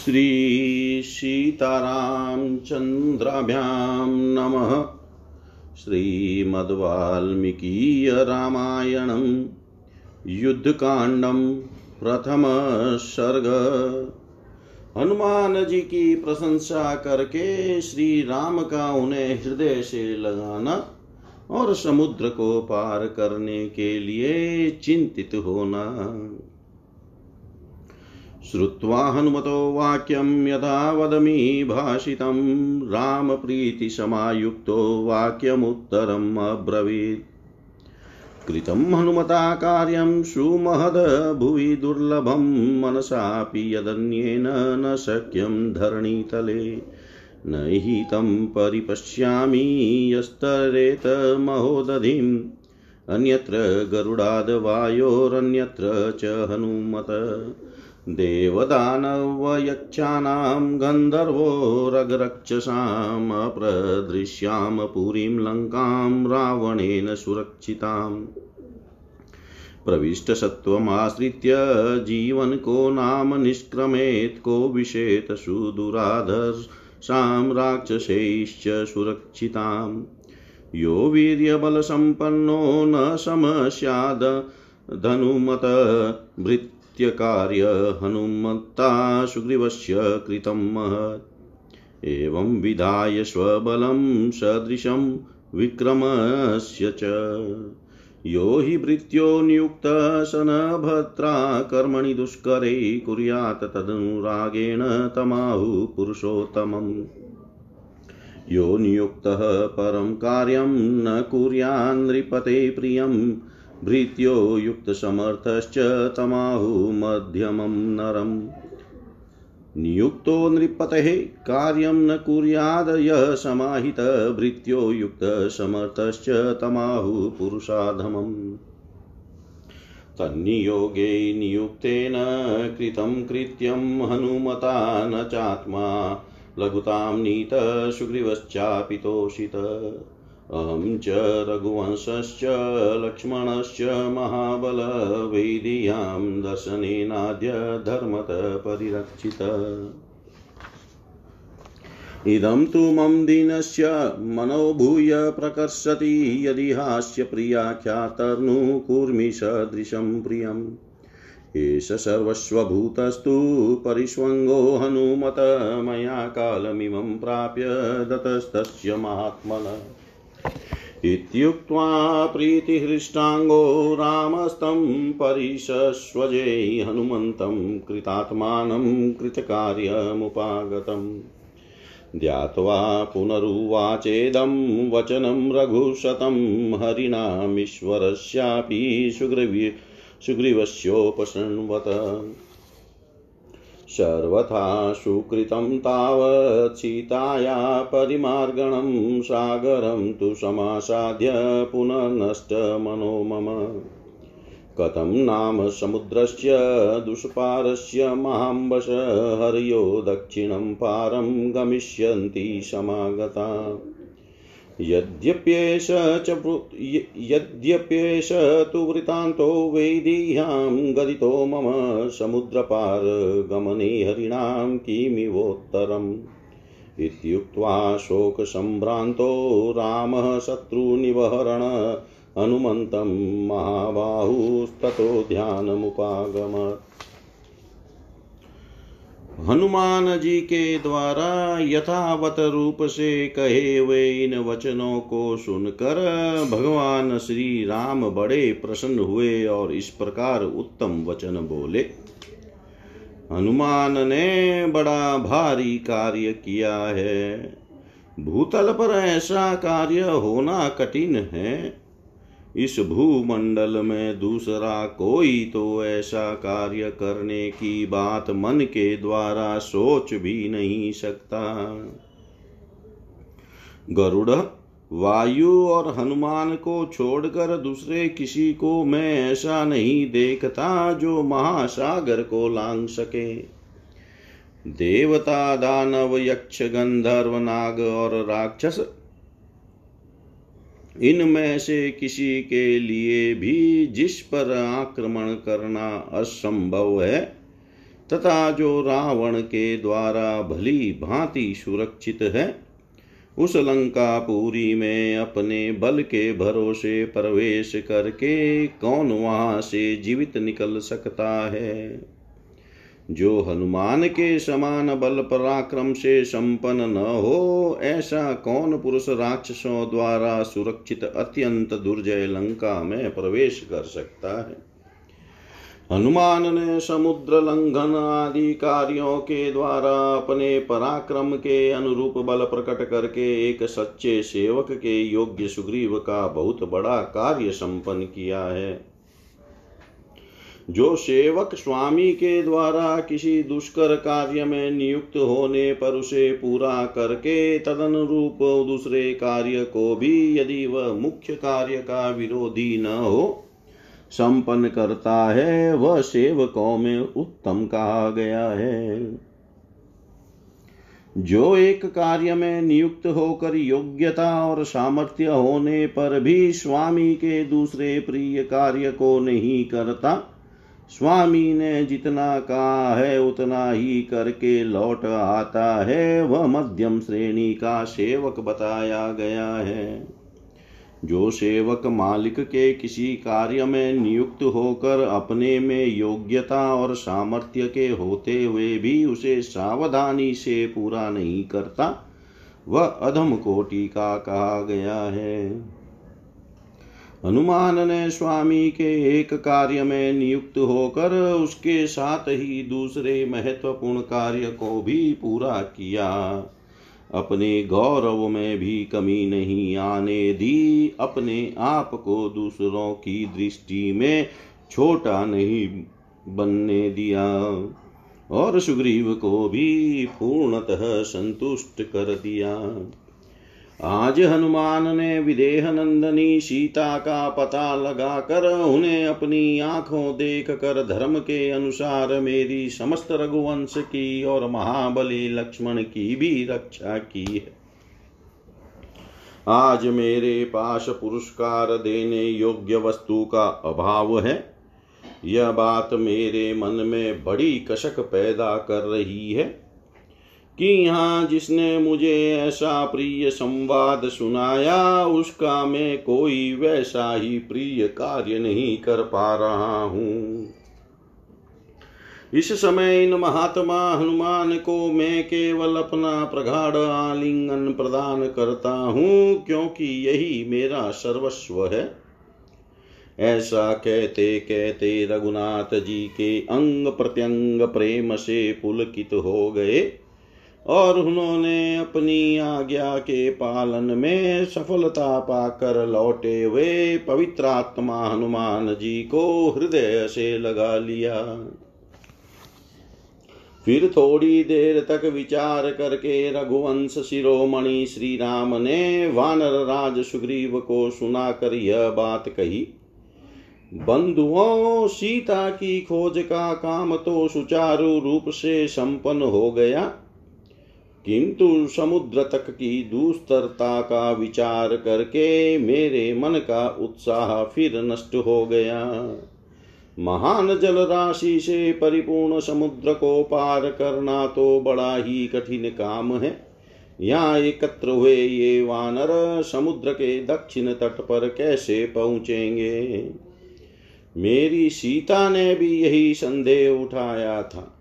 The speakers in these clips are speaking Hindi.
श्रीसीतारामचन्द्राभ्यां नमः। श्रीमद्वाल्मीकीयरामायणं युद्धकाण्डं प्रथम सर्ग। हनुमान जी की प्रशंसा करके श्री राम का उन्हें हृदय से लगाना और समुद्र को पार करने के लिए चिंतित होना। श्रुत्वा हनुमतो वाक्यं यथा वदमि भाषितं। रामप्रीतिसमायुक्तो वाक्यमुत्तरम् अब्रवीत्। कृतं हनुमता कार्यं सुमहद भुवि दुर्लभं। मनसापि यदन्येन न शक्यं धरणीतले। न हि तं परिपश्यामि यस्तरेत महोदधिम् अन्यत्र गरुडाद्वायोरन्यत्र च हनुमत। देवदानवयक्षाणां गन्धर्वो रगरक्षसाम् अप्रदृश्यां पुरीं लङ्कां रावणेन सुरक्षिताम्। प्रविष्टसत्त्वमाश्रित्य जीवन को नाम निष्क्रमेत्, को विशेत सुदुराधर्षां राक्षसैश्च सुरक्षिताम्। यो वीर्यबलसम्पन्नो न समस्याद, धनुमत भृत् नित्यकार्य हनुमत्ता सुग्रीवस्य कृतं महत् एवं विधाय स्वबलं सदृशं विक्रमस्य च यो हि भृत्यो नियुक्तः स न भद्रा कर्मणि दुष्करे कुर्यात् तदनुरागेण तमाहु पुरुषोत्तमम् यो नियुक्तः परं कार्यं न कुर्यान्नृपते प्रियम् भृत्यो युक्तसमर्थश्च तमाहु मध्यमं नरम्। नियुक्तो नृपतेः कार्यं न कुर्याद यः समाहित भृत्यो युक्तसमर्थश्च तन्नियोगे नियुक्तेन कृतं कृत्यं हनुमता न चात्मा, लघुतां नीत सुग्रीवश्चापि तोषित च रघुवंशश्च लक्ष्मणश्च महाबलवेदीयां दर्शनेनाद्य धर्मतः परिरक्षित। इदं तु मम दीनस्य मनोभूय प्रकर्षति यदि हास्यप्रियाख्यातर्नुकूर्मिसदृशं प्रियम्। एष सर्वस्वभूतस्तु परिष्वङ्गो हनुमत मया कालमिमं प्राप्य दतस्तस्य महात्मनः। इत्युक्त्वा प्रीतिहृष्टाङ्गो रामस्तं परिशस्वजे हनुमन्तं कृतात्मानं कृतकार्यमुपागतम् ध्यात्वा पुनरुवाचेदं वचनं रघुशतं हरिणामीश्वरस्यापि सुग्रीवी सुग्रीवस्योपशृण्वत। सर्वथा सुकृतं तावत् सीताया परिमार्गणं सागरं तु समासाद्य पुनः नष्टमनो मम। कथं नाम समुद्रस्य दुष्पारस्य महाम्बश हर्यो दक्षिणं पारं गमिष्यन्ति समागता। यद्यप्येष च यद्यप्येष तु वृत्तान्तो वेदीयां गदितो मम समुद्रपारगमने हरिणां किमिवोत्तरम्। इत्युक्त्वा शोकसम्भ्रान्तो रामः शत्रुनिवहरण हनुमन्तं महाबाहुस्ततो ध्यानमुपागमत् हनुमान जी के द्वारा यथावत रूप से कहे हुए इन वचनों को सुनकर भगवान श्री राम बड़े प्रसन्न हुए और इस प्रकार उत्तम वचन बोले। हनुमान ने बड़ा भारी कार्य किया है। भूतल पर ऐसा कार्य होना कठिन है। इस भूमंडल में दूसरा कोई तो ऐसा कार्य करने की बात मन के द्वारा सोच भी नहीं सकता। गरुड़, वायु और हनुमान को छोड़कर दूसरे किसी को मैं ऐसा नहीं देखता जो महासागर को लांग सके। देवता दानव, यक्ष, गंधर्व, नाग और राक्षस इनमें से किसी के लिए भी जिस पर आक्रमण करना असंभव है, तथा जो रावण के द्वारा भली भांति सुरक्षित है, उस लंका पुरी में अपने बल के भरोसे प्रवेश करके कौन वहाँ से जीवित निकल सकता है? जो हनुमान के समान बल पराक्रम से संपन्न न हो, ऐसा कौन पुरुष राक्षसों द्वारा सुरक्षित अत्यंत दुर्जय लंका में प्रवेश कर सकता है? हनुमान ने समुद्र लंघन आदि कार्यों के द्वारा अपने पराक्रम के अनुरूप बल प्रकट करके एक सच्चे सेवक के योग्य सुग्रीव का बहुत बड़ा कार्य संपन्न किया है। जो सेवक स्वामी के द्वारा किसी दुष्कर कार्य में नियुक्त होने पर उसे पूरा करके तदनुरूप दूसरे कार्य को भी यदि वह मुख्य कार्य का विरोधी न हो, संपन्न करता है, वह सेवकों में उत्तम कहा गया है। जो एक कार्य में नियुक्त होकर योग्यता और सामर्थ्य होने पर भी स्वामी के दूसरे प्रिय कार्य को नहीं करता स्वामी ने जितना कहा है, उतना ही करके लौट आता है। वह मध्यम श्रेणी का सेवक बताया गया है। जो सेवक मालिक के किसी कार्य में नियुक्त होकर अपने में योग्यता और सामर्थ्य के होते हुए भी उसे सावधानी से पूरा नहीं करता, वह अधम कोटि का कहा गया है। हनुमान ने स्वामी के एक कार्य में नियुक्त होकर उसके साथ ही दूसरे महत्वपूर्ण कार्य को भी पूरा किया। अपने गौरव में भी कमी नहीं आने दी। अपने आप को दूसरों की दृष्टि में छोटा नहीं बनने दिया। और सुग्रीव को भी पूर्णतः संतुष्ट कर दिया। आज हनुमान ने विदेह नंदनी सीता का पता लगाकर उन्हें अपनी आँखों देख कर धर्म के अनुसार मेरी समस्त रघुवंश की और महाबली लक्ष्मण की भी रक्षा की है। आज मेरे पास पुरस्कार देने योग्य वस्तु का अभाव है। यह बात मेरे मन में बड़ी कशक पैदा कर रही है। कि यहाँ जिसने मुझे ऐसा प्रिय संवाद सुनाया, उसका मैं कोई वैसा ही प्रिय कार्य नहीं कर पा रहा हूँ। इस समय इन महात्मा हनुमान को मैं केवल अपना प्रगाढ़ आलिंगन प्रदान करता हूँ, क्योंकि यही मेरा सर्वस्व है। ऐसा कहते कहते रघुनाथ जी के अंग प्रत्यंग प्रेम से पुलकित हो गए। और उन्होंने अपनी आज्ञा के पालन में सफलता पाकर लौटे हुए पवित्र आत्मा हनुमान जी को हृदय से लगा लिया। फिर थोड़ी देर तक विचार करके रघुवंश शिरोमणि श्री राम ने वानर राज सुग्रीव को सुनाकर यह बात कही, बंधुओं, सीता की खोज का काम तो सुचारू रूप से संपन्न हो गया। किंतु समुद्र तक की दूस्तरता का विचार करके मेरे मन का उत्साह फिर नष्ट हो गया। महान जल राशि से परिपूर्ण समुद्र को पार करना तो बड़ा ही कठिन काम है। यहाँ एकत्र हुए ये वानर समुद्र के दक्षिण तट पर कैसे पहुँचेंगे? मेरी सीता ने भी यही संदेह उठाया था।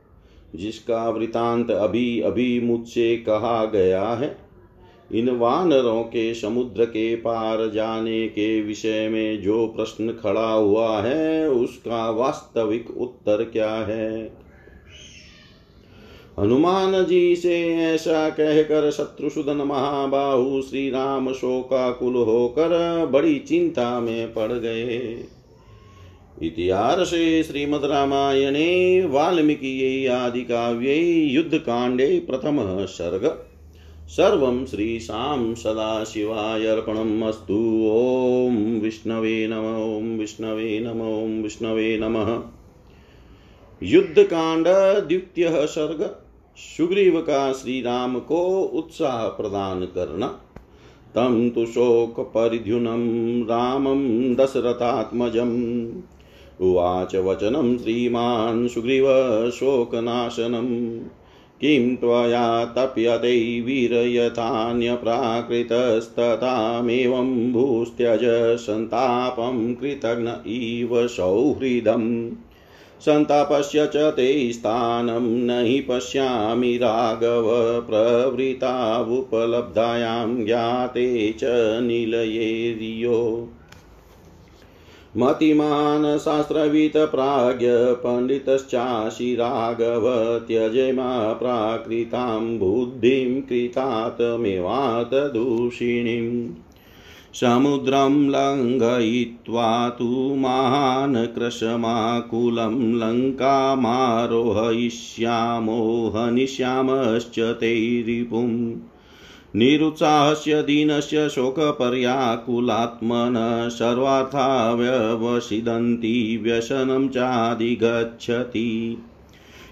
जिसका वृतांत अभी अभी मुझसे कहा गया है, इन वानरों के समुद्र के पार जाने के विषय में जो प्रश्न खड़ा हुआ है, उसका वास्तविक उत्तर क्या है? हनुमान जी से ऐसा कहकर शत्रुसुदन महाबाहु श्री राम शोकाकुल होकर बड़ी चिंता में पड़ गए। इतिहासे श्रीमद्रामायणे वाल्मीकियै आदिकाव्ये युद्धकाण्डे प्रथमः सर्ग। सर्वं श्रीशां सदाशिवाय अर्पणम् अस्तु ॐ विष्णवे नम विष्णवे नम, ॐ विष्णवे नमः। द्वितीय सर्ग। सुग्रीव का श्री राम को उत्साह प्रदान करना तं तु शोकपरिध्युनं रामं दशरथात्मजम्। उवाच वचनं श्रीमान् सुग्रीवशोकनाशनम्। किं त्वया तप्यते वीरयथान्यप्राकृतस्तथामेवं भूस्त्यज सन्तापं कृतघ्न इव सौहृदम्। सन्तापस्य च ते स्थानं न हि पश्यामि राघव प्रवृतावुपलब्धायां ज्ञाते च निलयेरियो। मतिमान् शास्त्रवित् प्राज्ञ पण्डितश्चासि राघव त्यजेमा प्राकृतां बुद्धिं कृतात्मेवात् दूषिणीम् समुद्रं लङ्घयित्वा तु महान् कृशमाकुलं लङ्कामारोहयिष्यामो ते रिपुम् निरुत्साहस्य दीनस्य शोकपर्याकुलात्मन सर्वार्था व्यवसिदन्ति व्यसनं चाधिगच्छति।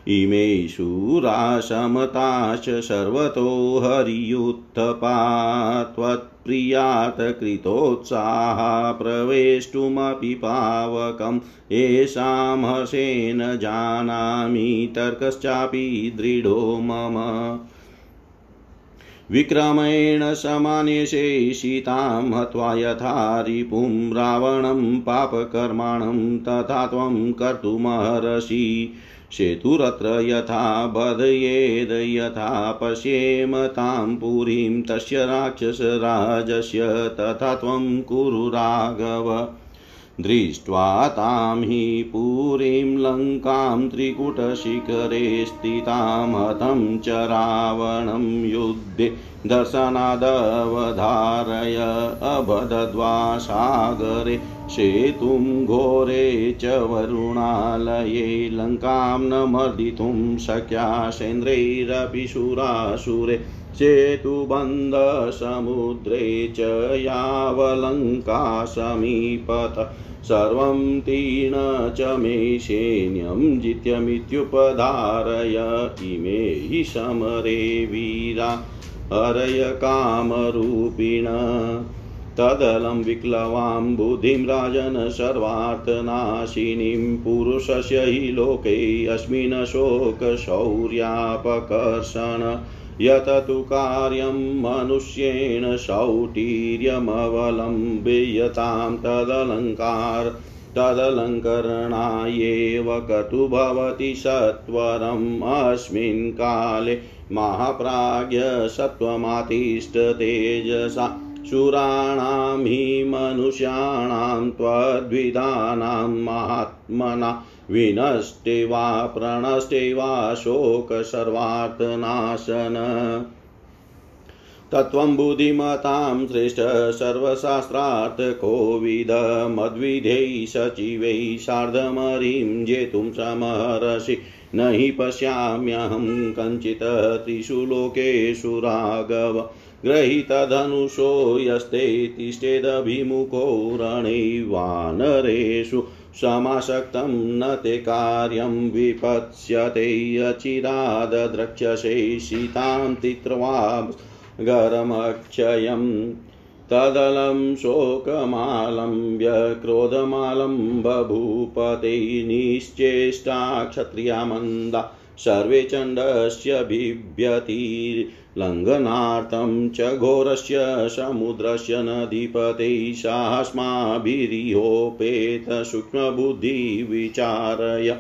इमे शूराशमताश्च सर्वतो हरियुत्थपा त्वत्प्रियात् कृतोत्साहा प्रवेष्टुमपि पावकम्। येषां हर्षेण जानामि, तर्कश्चापि दृढो मम। विक्रमेण समानेशेषितां हत्वा यथा रिपुं रावणं पापकर्माणं तथा त्वं कर्तुमर्हसि। सेतुरत्र यथा बधयेद, यथा पश्येम तां पुरीं तस्य राक्षसराजस्य तथा त्वं कुरु राघव। दृष्ट्वा तां हि पुरीं लङ्कां त्रिकुटशिखरे स्थितां हतं च रावणं युद्धे दर्शनादवधारय अबदद्वा सागरे सेतुं घोरे च वरुणालये लङ्कां न मर्दितुं शक्या सेन्द्रैरपि सुरासुरे सेतुबन्धसमुद्रे च यावलङ्का समीपत। सर्वं तीर्ण च मे सैन्यं जित्यमित्युपधारय इमे हि समरे वीरा। हरय कामरूपिण। तदलं विक्लवां बुद्धिं राजन् सर्वार्थनाशिनीं पुरुषस्य हि लोके अस्मिन् शोकशौर्यापकर्षण। यत तु कार्यं मनुष्येण शौटीर्यमवलम्ब्यतां तदलङ्कार, तदलङ्करणायेव कतु भवति सत्वरम् अस्मिन् काले। महाप्राज्ञ सत्त्वमातिष्ठतेजसा सुराणां हि मनुष्याणां त्वद्विधानां महात्मना। विनष्टे वा प्रणष्टे वा शोकसर्वार्थनाशन। तत्त्वं बुद्धिमतां श्रेष्ठ सर्वशास्त्रार्थकोविद मद्विधैः सचिवैः सार्धमरीं जेतुं समहर्षि न हि पश्याम्यहं कञ्चित् त्रिषु लोकेषु राघव। गृहीतधनुषो यस्ते तिष्ठेदभिमुखो रणे वानरेषु समासक्तं न ते कार्यं विपत्स्यते अचिरादद्रक्ष्यसे सीतां तित्र्वा गरमक्षयम् तदलं शोकमालं व्यक्रोधमालं बभूपते निश्चेष्टा क्षत्रिया मन्दा सर्वे चण्डस्य बिभ्यतिर्लङ्घनार्थं च घोरस्य समुद्रस्य नदीपते सास्माभिरिहोपेतसूक्ष्मबुद्धिविचारय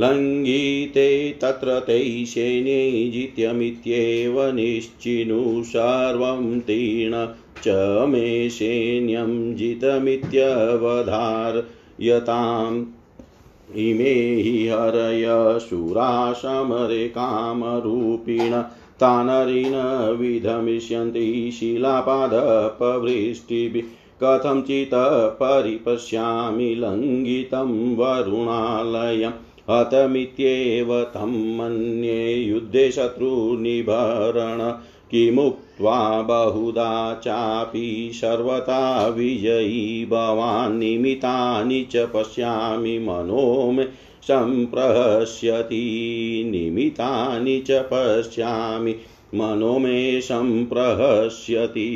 लङ्घिते तत्र तैः सैन्यै जित्यमित्येव निश्चिनु सर्वं तीर्ण च मे सैन्यं जितमित्यवधार्यताम् इमे हि हरय शूराशमरे कामरूपिण तानरिन विधमिष्यन्ति शिलापादपवृष्टिभिः। कथञ्चित् परिपश्यामि लङ्घितं वरुणालयम् हतमित्येव तं मन्ये युद्धे शत्रुनिभरण किमुक्त्वा बहुधा चापि सर्वथा विजयी भवान् निमितानि च पश्यामि मनो मे सम्प्रहस्यति, निमितानि च पश्यामि मनो मे सम्प्रहस्यति।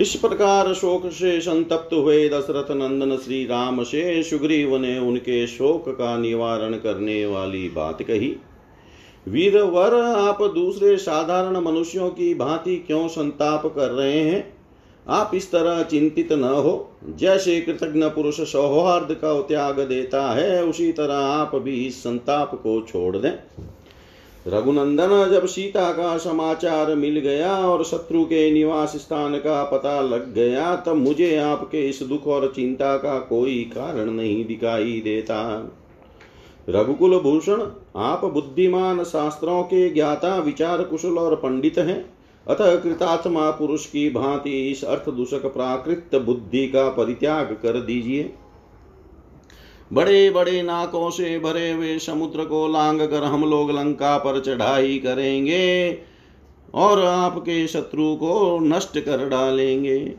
इस प्रकार शोक से संतप्त हुए दशरथ नंदन श्री राम से सुग्रीव ने उनके शोक का निवारण करने वाली बात कही। वीरवर, आप दूसरे साधारण मनुष्यों की भांति क्यों संताप कर रहे हैं? आप इस तरह चिंतित न हो। जैसे कृतज्ञ पुरुष सौहार्द का त्याग देता है, उसी तरह आप भी इस संताप को छोड़ दें। रघुनंदन जब सीता का समाचार मिल गया और शत्रु के निवास स्थान का पता लग गया, तब मुझे आपके इस दुख और चिंता का कोई कारण नहीं दिखाई देता। रघुकुल भूषण, आप बुद्धिमान शास्त्रों के ज्ञाता, विचार कुशल और पंडित हैं। अतः कृतात्मा पुरुष की भांति इस अर्थ दूषक प्राकृत बुद्धि का परित्याग कर दीजिए। बड़े बड़े नाकों से भरे हुए समुद्र को लांग कर हम लोग लंका पर चढ़ाई करेंगे और आपके शत्रु को नष्ट कर डालेंगे।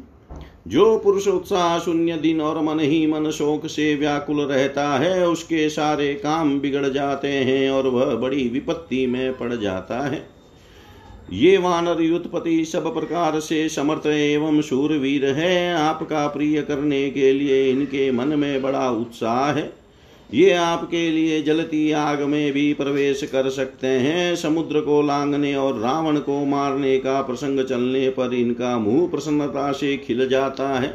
जो पुरुष उत्साह, शून्य दिन और मन ही मन शोक से व्याकुल रहता है, उसके सारे काम बिगड़ जाते हैं और वह बड़ी विपत्ति में पड़ जाता है। ये वानर युद्धपति सब प्रकार से समर्थ एवं शूरवीर है। आपका प्रिय करने के लिए इनके मन में बड़ा उत्साह है। ये आपके लिए जलती आग में भी प्रवेश कर सकते हैं। समुद्र को लांगने और रावण को मारने का प्रसंग चलने पर इनका मुँह प्रसन्नता से खिल जाता है।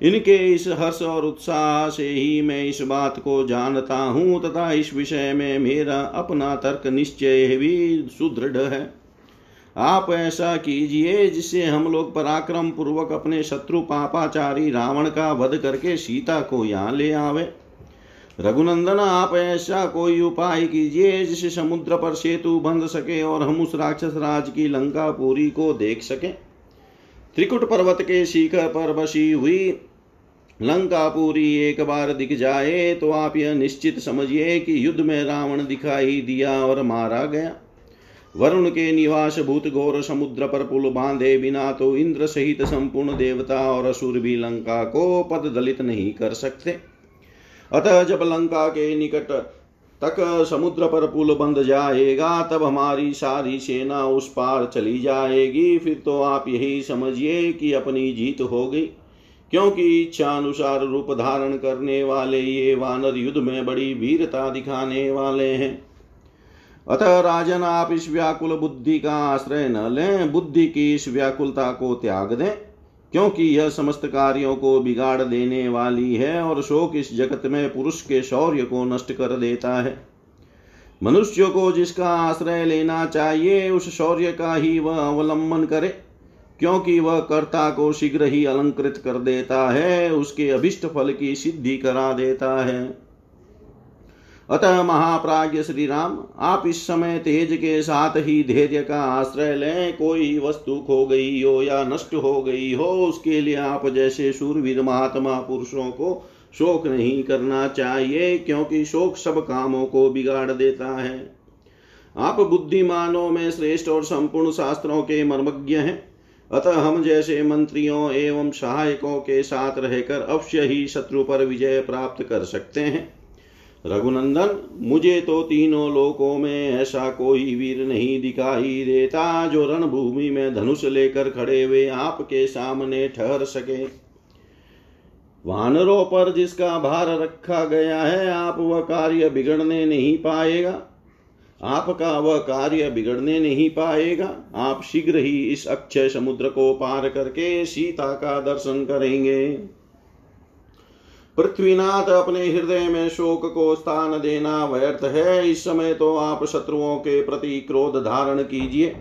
इनके इस हर्ष और उत्साह से ही मैं इस बात को जानता हूँ तथा इस विषय में मेरा अपना तर्क निश्चय भी सुदृढ़ है। आप ऐसा कीजिए जिससे हम लोग पराक्रम पूर्वक अपने शत्रु पापाचारी रावण का वध करके सीता को यहाँ ले आवे। रघुनंदन, आप ऐसा कोई उपाय कीजिए जिससे समुद्र पर सेतु बंध सके और हम उस राक्षस राज की लंका पूरी को देख सके। त्रिकुट पर्वत के शिखर पर बसी हुई लंका पूरी एक बार दिख जाए तो आप यह निश्चित समझिए कि युद्ध में रावण दिखाई दिया और मारा गया। वरुण के निवास भूत घोर समुद्र पर पुल बांधे बिना तो इंद्र सहित संपूर्ण देवता और असुर भी लंका को पद दलित नहीं कर सकते। अतः जब लंका के निकट तक समुद्र पर पुल बंध जाएगा, तब हमारी सारी सेना उस पार चली जाएगी। फिर तो आप यही समझिए कि अपनी जीत हो गई, क्योंकि इच्छा अनुसार रूप धारण करने वाले ये वानर युद्ध में बड़ी वीरता दिखाने वाले हैं। अतः राजन, आप इस व्याकुल बुद्धि का आश्रय न लें। बुद्धि की इस व्याकुलता को त्याग दें, क्योंकि यह समस्त कार्यों को बिगाड़ देने वाली है और शोक इस जगत में पुरुष के शौर्य को नष्ट कर देता है। मनुष्य को जिसका आश्रय लेना चाहिए, उस शौर्य का ही वह अवलंबन करे, क्योंकि वह कर्ता को शीघ्र ही अलंकृत कर देता है, उसके अभिष्ट फल की सिद्धि करा देता है। अतः महाप्राज्य श्री राम आप इस समय तेज के साथ ही धैर्य का आश्रय लें। कोई वस्तु खो गई हो या नष्ट हो गई हो, उसके लिए आप जैसे सूरवीर महात्मा पुरुषों को शोक नहीं करना चाहिए, क्योंकि शोक सब कामों को बिगाड़ देता है। आप बुद्धिमानों में श्रेष्ठ और संपूर्ण शास्त्रों के मर्मज्ञ हैं। अतः हम जैसे मंत्रियों एवं सहायकों के साथ रहकर अवश्य ही शत्रु पर विजय प्राप्त कर सकते हैं। रघुनंदन, मुझे तो तीनों लोकों में ऐसा कोई वीर नहीं दिखाई देता जो रणभूमि में धनुष लेकर खड़े हुए आपके सामने ठहर सके। वानरों पर जिसका भार रखा गया है, आप वह कार्य बिगड़ने नहीं पाएगा। आपका वह कार्य बिगड़ने नहीं पाएगा। आप शीघ्र ही इस अक्षय समुद्र को पार करके सीता का दर्शन करेंगे। पृथ्वीनाथ अपने हृदय में शोक को स्थान देना व्यर्थ है। इस समय तो आप शत्रुओं के प्रति क्रोध धारण कीजिए।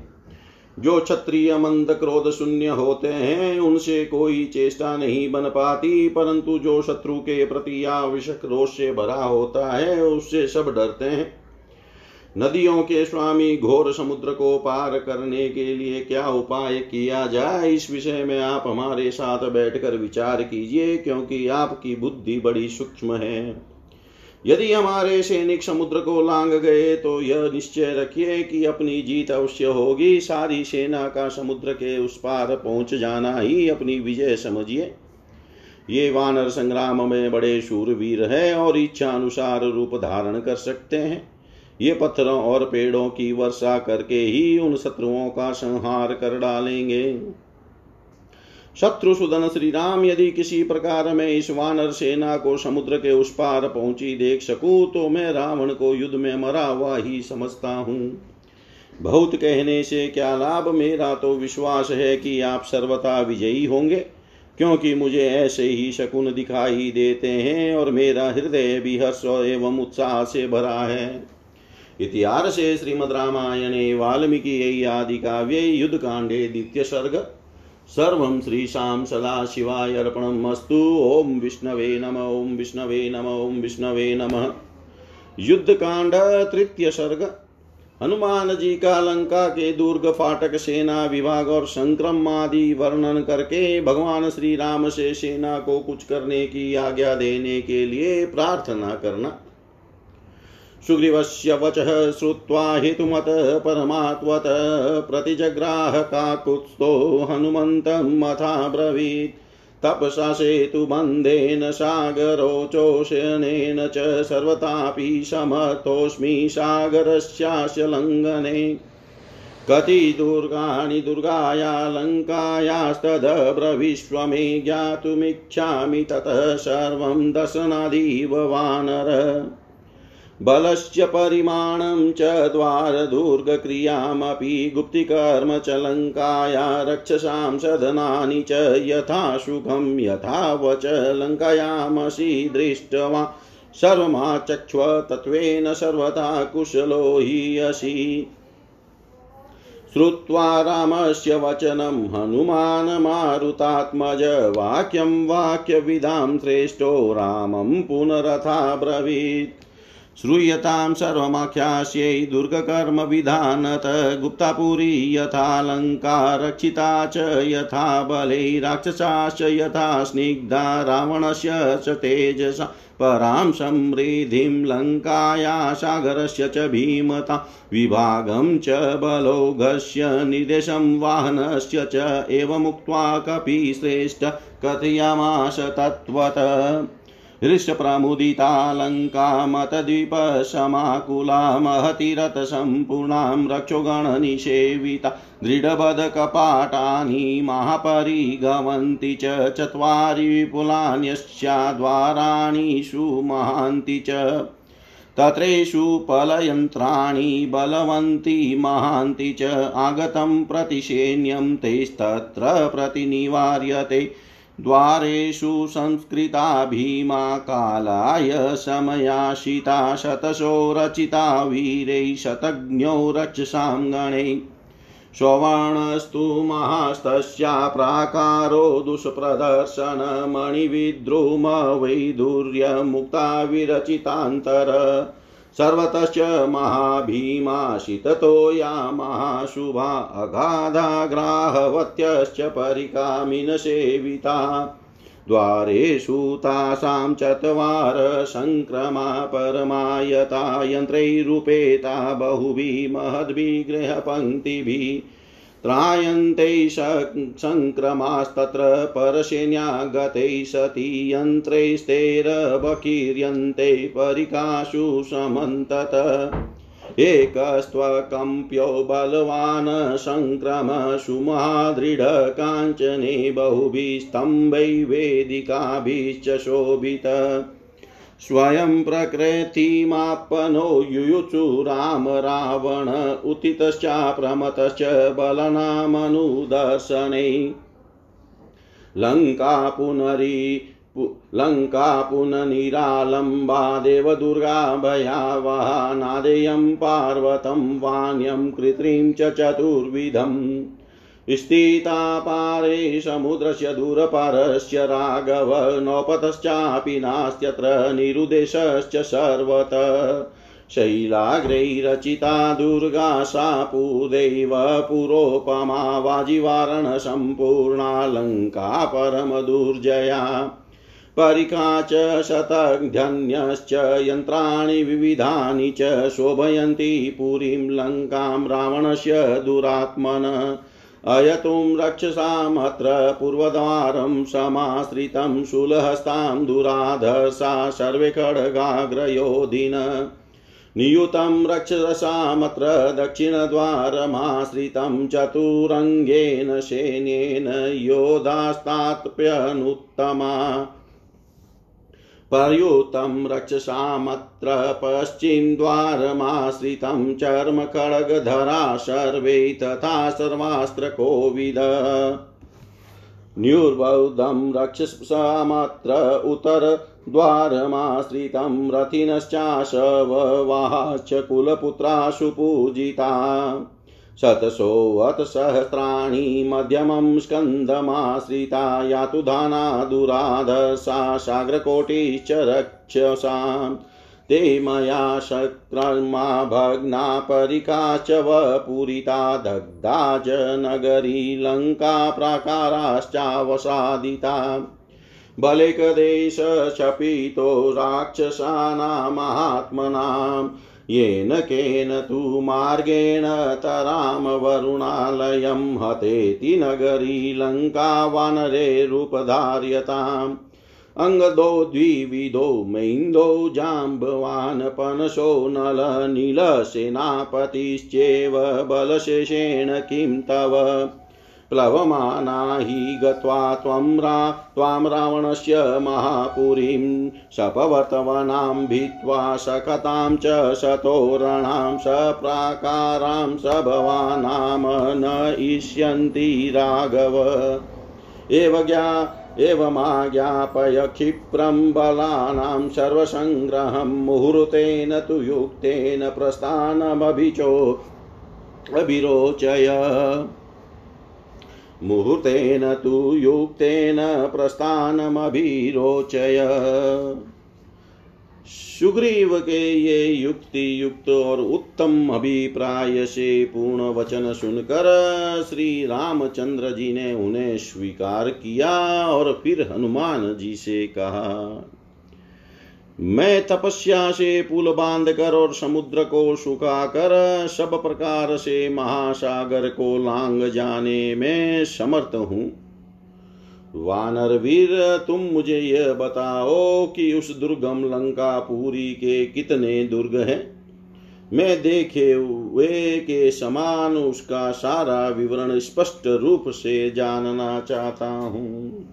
जो क्षत्रिय मंद क्रोध शून्य होते हैं, उनसे कोई चेष्टा नहीं बन पाती, परंतु जो शत्रु के प्रति आवश्यक रोष से भरा होता है, उससे सब डरते हैं। नदियों के स्वामी घोर समुद्र को पार करने के लिए क्या उपाय किया जाए? इस विषय में आप हमारे साथ बैठकर विचार कीजिए, क्योंकि आपकी बुद्धि बड़ी सूक्ष्म है। यदि हमारे सैनिक समुद्र को लांग गए तो यह निश्चय रखिए कि अपनी जीत अवश्य होगी। सारी सेना का समुद्र के उस पार पहुँच जाना ही अपनी विजय समझिए। ये वानर संग्राम में बड़े शूरवीर है और इच्छा अनुसार रूप धारण कर सकते हैं। ये पत्थरों और पेड़ों की वर्षा करके ही उन शत्रुओं का संहार कर डालेंगे। शत्रु सुदन श्री राम यदि किसी प्रकार में इस वानर सेना को समुद्र के उस पार पहुँची देख सकूँ तो मैं रावण को युद्ध में मरा हुआ ही समझता हूँ। बहुत कहने से क्या लाभ? मेरा तो विश्वास है कि आप सर्वथा विजयी होंगे, क्योंकि मुझे ऐसे ही शकुन दिखाई देते हैं और मेरा हृदय भी हर्ष एवं उत्साह से भरा है। इतिहास से श्रीमद रामायणे वाल्मीकि आदि काव्ये युद्ध कांडे द्वितीय सर्ग सर्व श्रीशां सदाशिवाय अर्पणमस्तु। ओम विष्णवे नम ओम विष्णवे नम ओम विष्णवे नम। युद्ध कांड तृतीय सर्ग हनुमान जी का लंका के दुर्ग फाटक सेना विभाग और संक्रम आदि वर्णन करके भगवान श्री राम से सेना को कुछ करने की आज्ञा देने के लिए प्रार्थना करना। सुग्रीवस्य वचः श्रुत्वा हेतुमत परमात्वत प्रतिजग्राह काकुत्स्थो हनुमन्तं मथा ब्रवीत् तपसा सेतुबन्धेन सागरोचोषणेन च सर्वतापि समर्थोऽस्मि सागरस्यास्य लङ्घने। कति दुर्गाणि दुर्गाया लङ्कायास्तदब्रवीष्व मे ज्ञातुमिच्छामि ततः सर्वं दर्शनादिव वानर। बलस्य परिमाणं च द्वारदुर्गक्रियामपि गुप्तिकर्म च लङ्काया रक्षसां सदनानि च यथा सुखं, यथा वच लङ्कायामसि दृष्ट्वा सर्वमाचक्ष्व तत्त्वेन सर्वथा कुशलो हि असि। श्रुत्वा रामस्य वचनं हनुमानमारुतात्मज वाक्यं श्रेष्ठो रामं पुनरथा श्रूयतां सर्वमाख्यास्यै दुर्गकर्मविधानत गुप्तापुरी यथा लङ्का रक्षिता च यथा बलै राक्षसाश्च यथा स्निग्धा रावणस्य च तेजसा, परां समृद्धिं लङ्काया सागरस्य च भीमता, विभागं च बलौघस्य निर्देशं वाहनस्य च एवमुक्त्वा कपिश्रेष्ठ कथयामास तत्त्वत। हृष्टप्रमुदितालङ्कामतद्वीपसमाकुला महतिरथसम्पूर्णां रक्षोगणनिषेविता दृढबधकपाटानि महापरिगवन्ति च चत्वारि विपुलान्यस्याद्वाराणि सुमहान्ति च तत्रेषु फलयन्त्राणि बलवन्ति महान्ति च आगतं प्रतिशेन्यं तैस्तत्र प्रतिनिवार्यते द्वारेषु संस्कृता भीमा कालाय समयाशिता शतशो रचिता वीरै शतज्ञो रक्षसां गणै सौवर्णस्तु महास्तस्या प्राकारो दुष्प्रदर्शनमणिविद्रुमवैदुर्यमुक्ता विरचितान्तर सर्वतश्च महाभीमाशिततो या महाशुभा अगाधाग्राहवत्यश्च परिकामिनसेविता। द्वारेषु तासां चत्वार सङ्क्रमा परमायता यन्त्रैरुपेता बहुभिः महद्भिः त्रायन्ते सङ्क्रमास्तत्र परसेन्या गते सति यन्त्रैस्तैरवकीर्यन्ते परिकाशु समन्तत। एकस्त्वकम्प्यो बलवान् सङ्क्रम सुमहादृढकाञ्चने बहुभिस्तम्भै वेदिकाभिश्च शोभित। स्वयं प्रकृतिमापनो युयुचु राम रावण उतितश्चाप्रमतश्च बलनामनुदर्शने। लङ्का पुनरी लङ्का पुननिरालम्बा, देवदुर्गा भयावहा, नादेयं पार्वतं वाण्यं कृत्रिं च चतुर्विधम्। स्थिता पारे समुद्रस्य दूरपारस्य राघव नौपतश्चापि नास्त्यत्र निरुदेशश्च सर्वत। शैलाग्रैरचिता दुर्गा सा पूदैव पुरोपमा वाजिवारणसम्पूर्णालङ्का परमदुर्जया। परिका च शतघ्यन्यश्च यन्त्राणि विविधानि च शोभयन्ति पुरीं लङ्कां रावणस्य दुरात्मन। अयतुं रक्षसामत्र पूर्वद्वारं समाश्रितं शूलहस्तां दुराधसा सर्वे खड्गाग्रयोधिन नियुतं रक्षसामत्र दक्षिणद्वारमाश्रितं चतुरङ्गेन सैन्येन योधास्तात्प्यनुत्तमा। प्रयुतं रक्षसामत्र पश्चिमद्वारमाश्रितं चर्मखड्गधरा सर्वे तथा सर्वास्त्रकोविद न्युर्बौद्धं रक्षसामत्र उतर द्वारमाश्रितं रथिनश्चाशववाश्च कुलपुत्राशु पूजिता। शतशोऽतसहस्राणि मध्यमं स्कन्दमाश्रिता यातु दानादुराधसा सागरकोटिश्च रक्षसाम् ते मया शक्रमा भग्ना परिका च वपुरिता दग्धा च नगरी लङ्का प्राकाराश्चावसादिता। बलिकदेशशपितो राक्षसानामात्मनां येन केन तु मार्गेण तराम वरुणालयं हतेति नगरी लङ्का वानरेरूपधार्यताम् अङ्गदो द्विविधो मैन्दो जाम्बवान् पनशो नलनीलसेनापतिश्चेव बलशेषेण किं तव? प्लवमाना हि गत्वा त्वं रा, त्वां रावणस्य महापुरीं शपवतवनां भित्त्वा सकतां च शतोरणां सप्राकारां सभवानां न इष्यन्ति राघव। एव ज्ञा एवमाज्ञापय क्षिप्रं बलानां सर्वसङ्ग्रहं मुहूर्तेन तु युक्तेन प्रस्थानमभिचो अभिरोचय। मुहूर्तेन तु युक्तेन प्रस्थानमभिरोचय। सुग्रीव के ये युक्ति युक्त और उत्तम अभिप्राय से पूर्ण वचन सुनकर श्री रामचंद्र जी ने उन्हें स्वीकार किया और फिर हनुमान जी से कहा मैं तपस्या से पुल बाँध कर और समुद्र को सुखा कर सब प्रकार से महासागर को लांग जाने में समर्थ हूँ। वानर वीर, तुम मुझे यह बताओ कि उस दुर्गम लंकापुरी के कितने दुर्ग हैं? मैं देखे हुए के समान उसका सारा विवरण स्पष्ट रूप से जानना चाहता हूँ।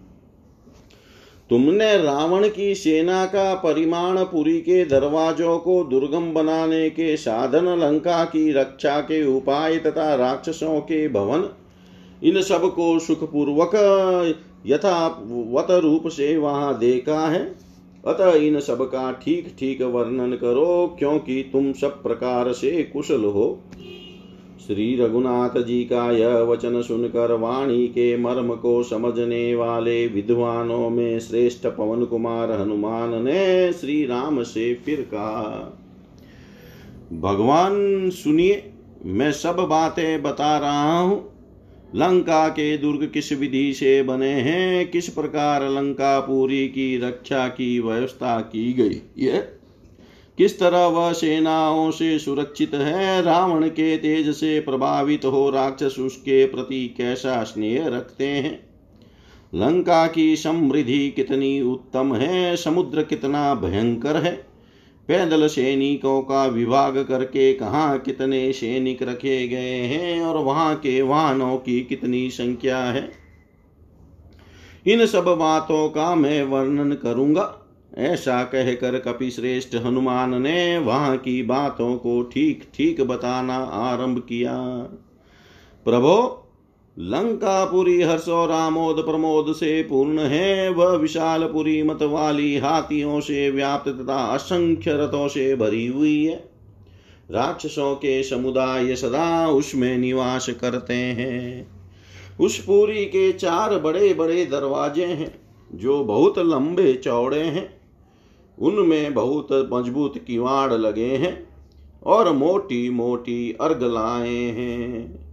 तुमने रावण की सेना का परिमाण पुरी के दरवाजों को दुर्गम बनाने के साधन लंका की रक्षा के उपाय तथा राक्षसों के भवन, इन सबको सुखपूर्वक यथावत रूप से वहाँ देखा है? अतः इन सब का ठीक ठीक वर्णन करो, क्योंकि तुम सब प्रकार से कुशल हो। श्री रघुनाथ जी का यह वचन सुनकर वाणी के मर्म को समझने वाले विद्वानों में श्रेष्ठ पवन कुमार हनुमान ने श्री राम से फिर कहा, भगवान, सुनिए, मैं सब बातें बता रहा हूँ। लंका के दुर्ग किस विधि से बने हैं? किस प्रकार लंका पूरी की रक्षा की व्यवस्था की गई? है किस तरह वह सेनाओं से सुरक्षित है? रावण के तेज से प्रभावित हो राक्षस उसके प्रति कैसा स्नेह रखते हैं? लंका की समृद्धि कितनी उत्तम है? समुद्र कितना भयंकर है? पैदल सैनिकों का विभाग करके कहाँ कितने सैनिक रखे गए हैं और वहाँ के वाहनों की कितनी संख्या है? इन सब बातों का मैं वर्णन करूँगा। ऐसा कहकर कपिश्रेष्ठ हनुमान ने वहाँ की बातों को ठीक ठीक बताना आरंभ किया। प्रभो, लंकापुरी हर्ष और आमोद प्रमोद से पूर्ण है, वह विशालपुरी मत वाली हाथियों से व्याप्त तथा असंख्य रथों से भरी हुई है। राक्षसों के समुदाय सदा उसमें निवास करते हैं। उस पुरी के चार बड़े बड़े दरवाजे हैं, जो बहुत लंबे चौड़े हैं। उनमें बहुत मज़बूत किवाड़ लगे हैं और मोटी मोटी अर्गलाएँ हैं।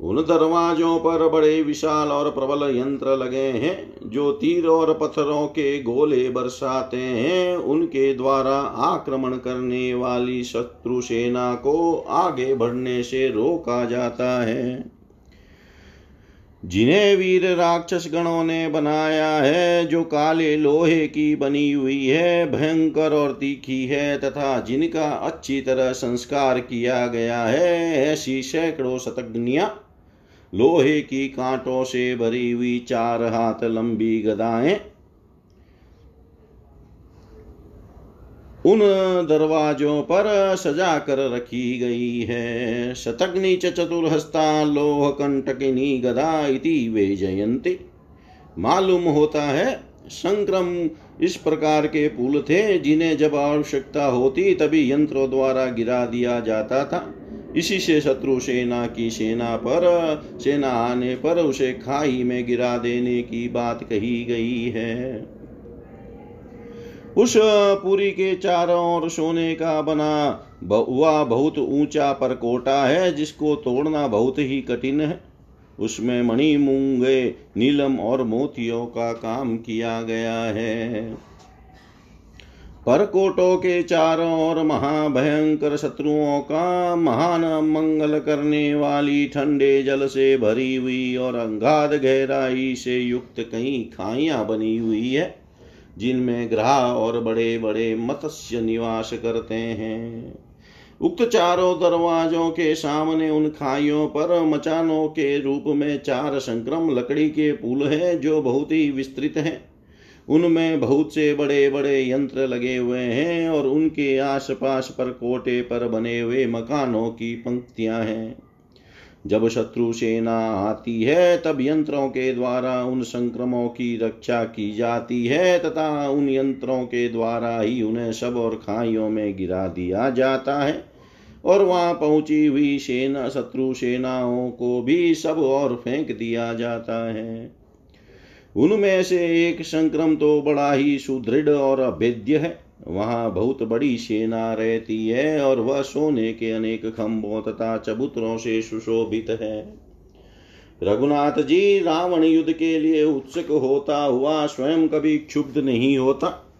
उन दरवाजों पर बड़े विशाल और प्रबल यंत्र लगे हैं, जो तीर और पत्थरों के गोले बरसाते हैं। उनके द्वारा आक्रमण करने वाली शत्रु सेना को आगे बढ़ने से रोका जाता है। जिन्हें वीर राक्षस गणों ने बनाया है, जो काले लोहे की बनी हुई है, भयंकर और तीखी है, तथा जिनका अच्छी तरह संस्कार किया गया है, ऐसी सैकड़ों शतग्निया लोहे की कांटों से भरी हुई चार हाथ लंबी गदाएँ उन दरवाजों पर सजा कर रखी गई है। शतग्नि चतुर्हस्ता लोह कंटकिनी गदा इति वे जयंती। मालूम होता है संक्रम इस प्रकार के पुल थे, जिन्हें जब आवश्यकता होती तभी यंत्रों द्वारा गिरा दिया जाता था। इसी से शत्रु सेना की सेना पर, सेना आने पर उसे खाई में गिरा देने की बात कही गई है। उस पुरी के चारों ओर सोने का बना हुआ बहुत ऊँचा परकोटा है, जिसको तोड़ना बहुत ही कठिन है। उसमें मणि मूँगे, नीलम और मोतियों का काम किया गया है। परकोटों के चारों ओर महाभयंकर शत्रुओं का महान मंगल करने वाली ठंडे जल से भरी हुई और अंगाध गहराई से युक्त कई खाइयाँ बनी हुई है। जिनमें ग्रह और बड़े बड़े मत्स्य निवास करते हैं। उक्त चारों दरवाजों के सामने उन खाइयों पर मचानों के रूप में चार संक्रम लकड़ी के पुल हैं जो बहुत ही विस्तृत हैं। उनमें बहुत से बड़े बड़े यंत्र लगे हुए हैं और उनके आसपास पर कोटे पर बने हुए मकानों की पंक्तियाँ हैं। जब शत्रु सेना आती है, तब यंत्रों के द्वारा उन संक्रमों की रक्षा की जाती है, तथा उन यंत्रों के द्वारा ही उन्हें सब और खाइयों में गिरा दिया जाता है। और वहाँ पहुँची हुई सेना, शत्रु सेनाओं को भी सब और फेंक दिया जाता है। उनमें से एक संक्रम तो बड़ा ही सुदृढ़ और अभेद्य है। वहाँ बहुत बड़ी सेना रहती है और वह सोने के अनेक खंभों तथा चबूतरों से सुशोभित है। रघुनाथ जी, रावण युद्ध के लिए उत्सुक होता हुआ स्वयं कभी क्षुब्ध नहीं होता।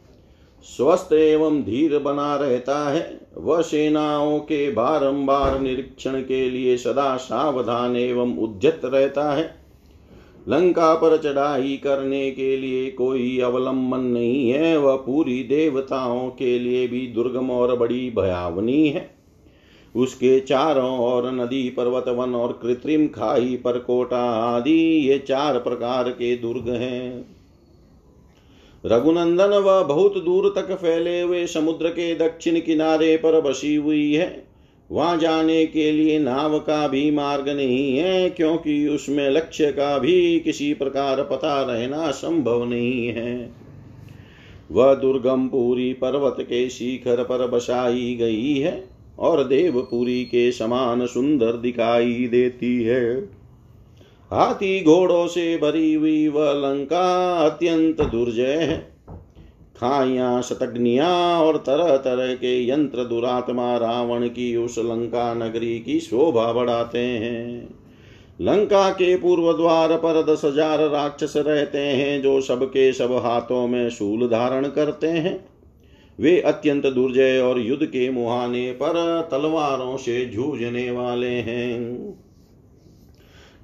स्वस्थ एवं धीर बना रहता है। वह सेनाओं के बारंबार निरीक्षण के लिए सदा सावधान एवं उद्यत रहता है। लंका पर चढ़ाई करने के लिए कोई अवलंबन नहीं है। वह पूरी देवताओं के लिए भी दुर्गम और बड़ी भयावनी है। उसके चारों ओर नदी, पर्वत, वन और कृत्रिम खाई पर कोटा आदि, ये चार प्रकार के दुर्ग हैं। रघुनंदन वह बहुत दूर तक फैले हुए समुद्र के दक्षिण किनारे पर बसी हुई है। वहाँ जाने के लिए नाव का भी मार्ग नहीं है, क्योंकि उसमें लक्ष्य का भी किसी प्रकार पता रहना संभव नहीं है। वह दुर्गम पूरी पर्वत के शिखर पर बसाई गई है और देवपुरी के समान सुंदर दिखाई देती है। हाथी घोड़ों से भरी हुई वह लंका अत्यंत दुर्जय है। खाइया शतग्निया और तरह तरह के यंत्र दुरात्मा रावण की उस लंका नगरी की शोभा बढ़ाते हैं। लंका के पूर्व द्वार पर दस हज़ार राक्षस रहते हैं जो सबके सब हाथों में शूल धारण करते हैं। वे अत्यंत दुर्जय और युद्ध के मुहाने पर तलवारों से जूझने वाले हैं।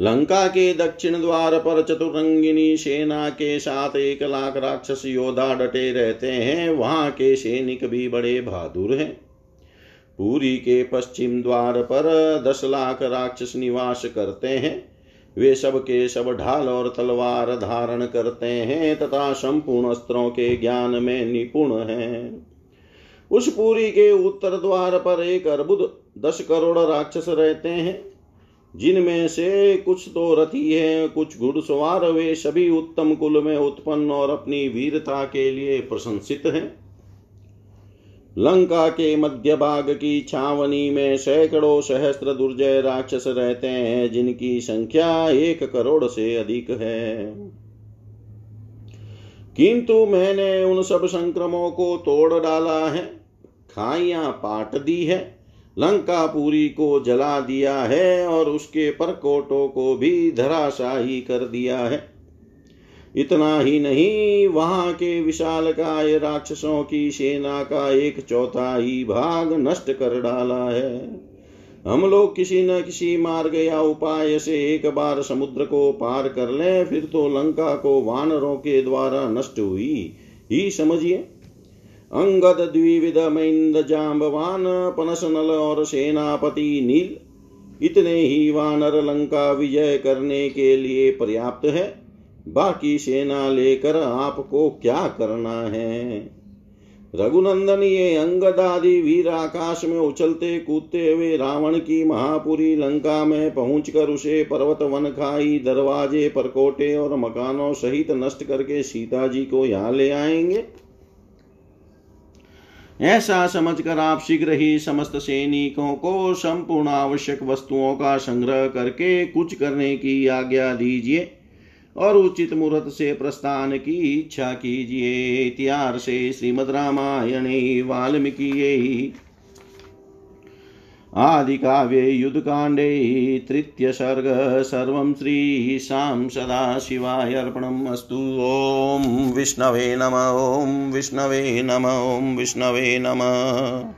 लंका के दक्षिण द्वार पर चतुरंगिनी सेना के साथ एक लाख राक्षस योद्धा डटे रहते हैं। वहाँ के सैनिक भी बड़े बहादुर हैं। पूरी के पश्चिम द्वार पर दस लाख राक्षस निवास करते हैं। वे सब के सब ढाल और तलवार धारण करते हैं तथा संपूर्ण अस्त्रों के ज्ञान में निपुण हैं। उस पूरी के उत्तर द्वार पर एक अर्बुद दस करोड़ राक्षस रहते हैं। जिनमें से कुछ तो रथी है, कुछ घुड़सवार वे सभी उत्तम कुल में उत्पन्न और अपनी वीरता के लिए प्रशंसित हैं। लंका के मध्य भाग की छावनी में सैकड़ों सहस्त्र दुर्जय राक्षस रहते हैं, जिनकी संख्या एक करोड़ से अधिक है। किंतु मैंने उन सब संक्रमों को तोड़ डाला है, खाइया पाट दी है। लंकापुरी को जला दिया है और उसके परकोटों को भी धराशाही कर दिया है। इतना ही नहीं, वहाँ के विशाल काय राक्षसों की सेना का एक चौथाई भाग नष्ट कर डाला है। हम लोग किसी न किसी मार्ग या उपाय से एक बार समुद्र को पार कर लें, फिर तो लंका को वानरों के द्वारा नष्ट हुई। ही समझिए। अंगद द्विविध महिंद जाम्बवान पनसनल और सेनापति नील। इतने ही वानर लंका विजय करने के लिए पर्याप्त है। बाकी सेना लेकर आपको क्या करना है? रघुनंदन, ये अंगद आदि वीर आकाश में उछलते कूदते हुए रावण की महापुरी लंका में पहुंचकर उसे पर्वत वन खाई, दरवाजे, परकोटे और मकानों सहित नष्ट करके सीता जी को यहाँ ले आएँगे। ऐसा समझकर आप शीघ्र ही समस्त सैनिकों को संपूर्ण आवश्यक वस्तुओं का संग्रह करके कुछ करने की आज्ञा दीजिए और उचित मुहूर्त से प्रस्थान की इच्छा कीजिए। इतिहास श्रीमद रामायणे वाल्मीकि आदिकाव्ये युद्धकाण्डे तृतीयसर्ग सर्वं श्रीशां सदाशिवाय अर्पणम् अस्तु। ॐ विष्णवे नम, ॐ विष्णवे नम, ॐ विष्णवे नमः।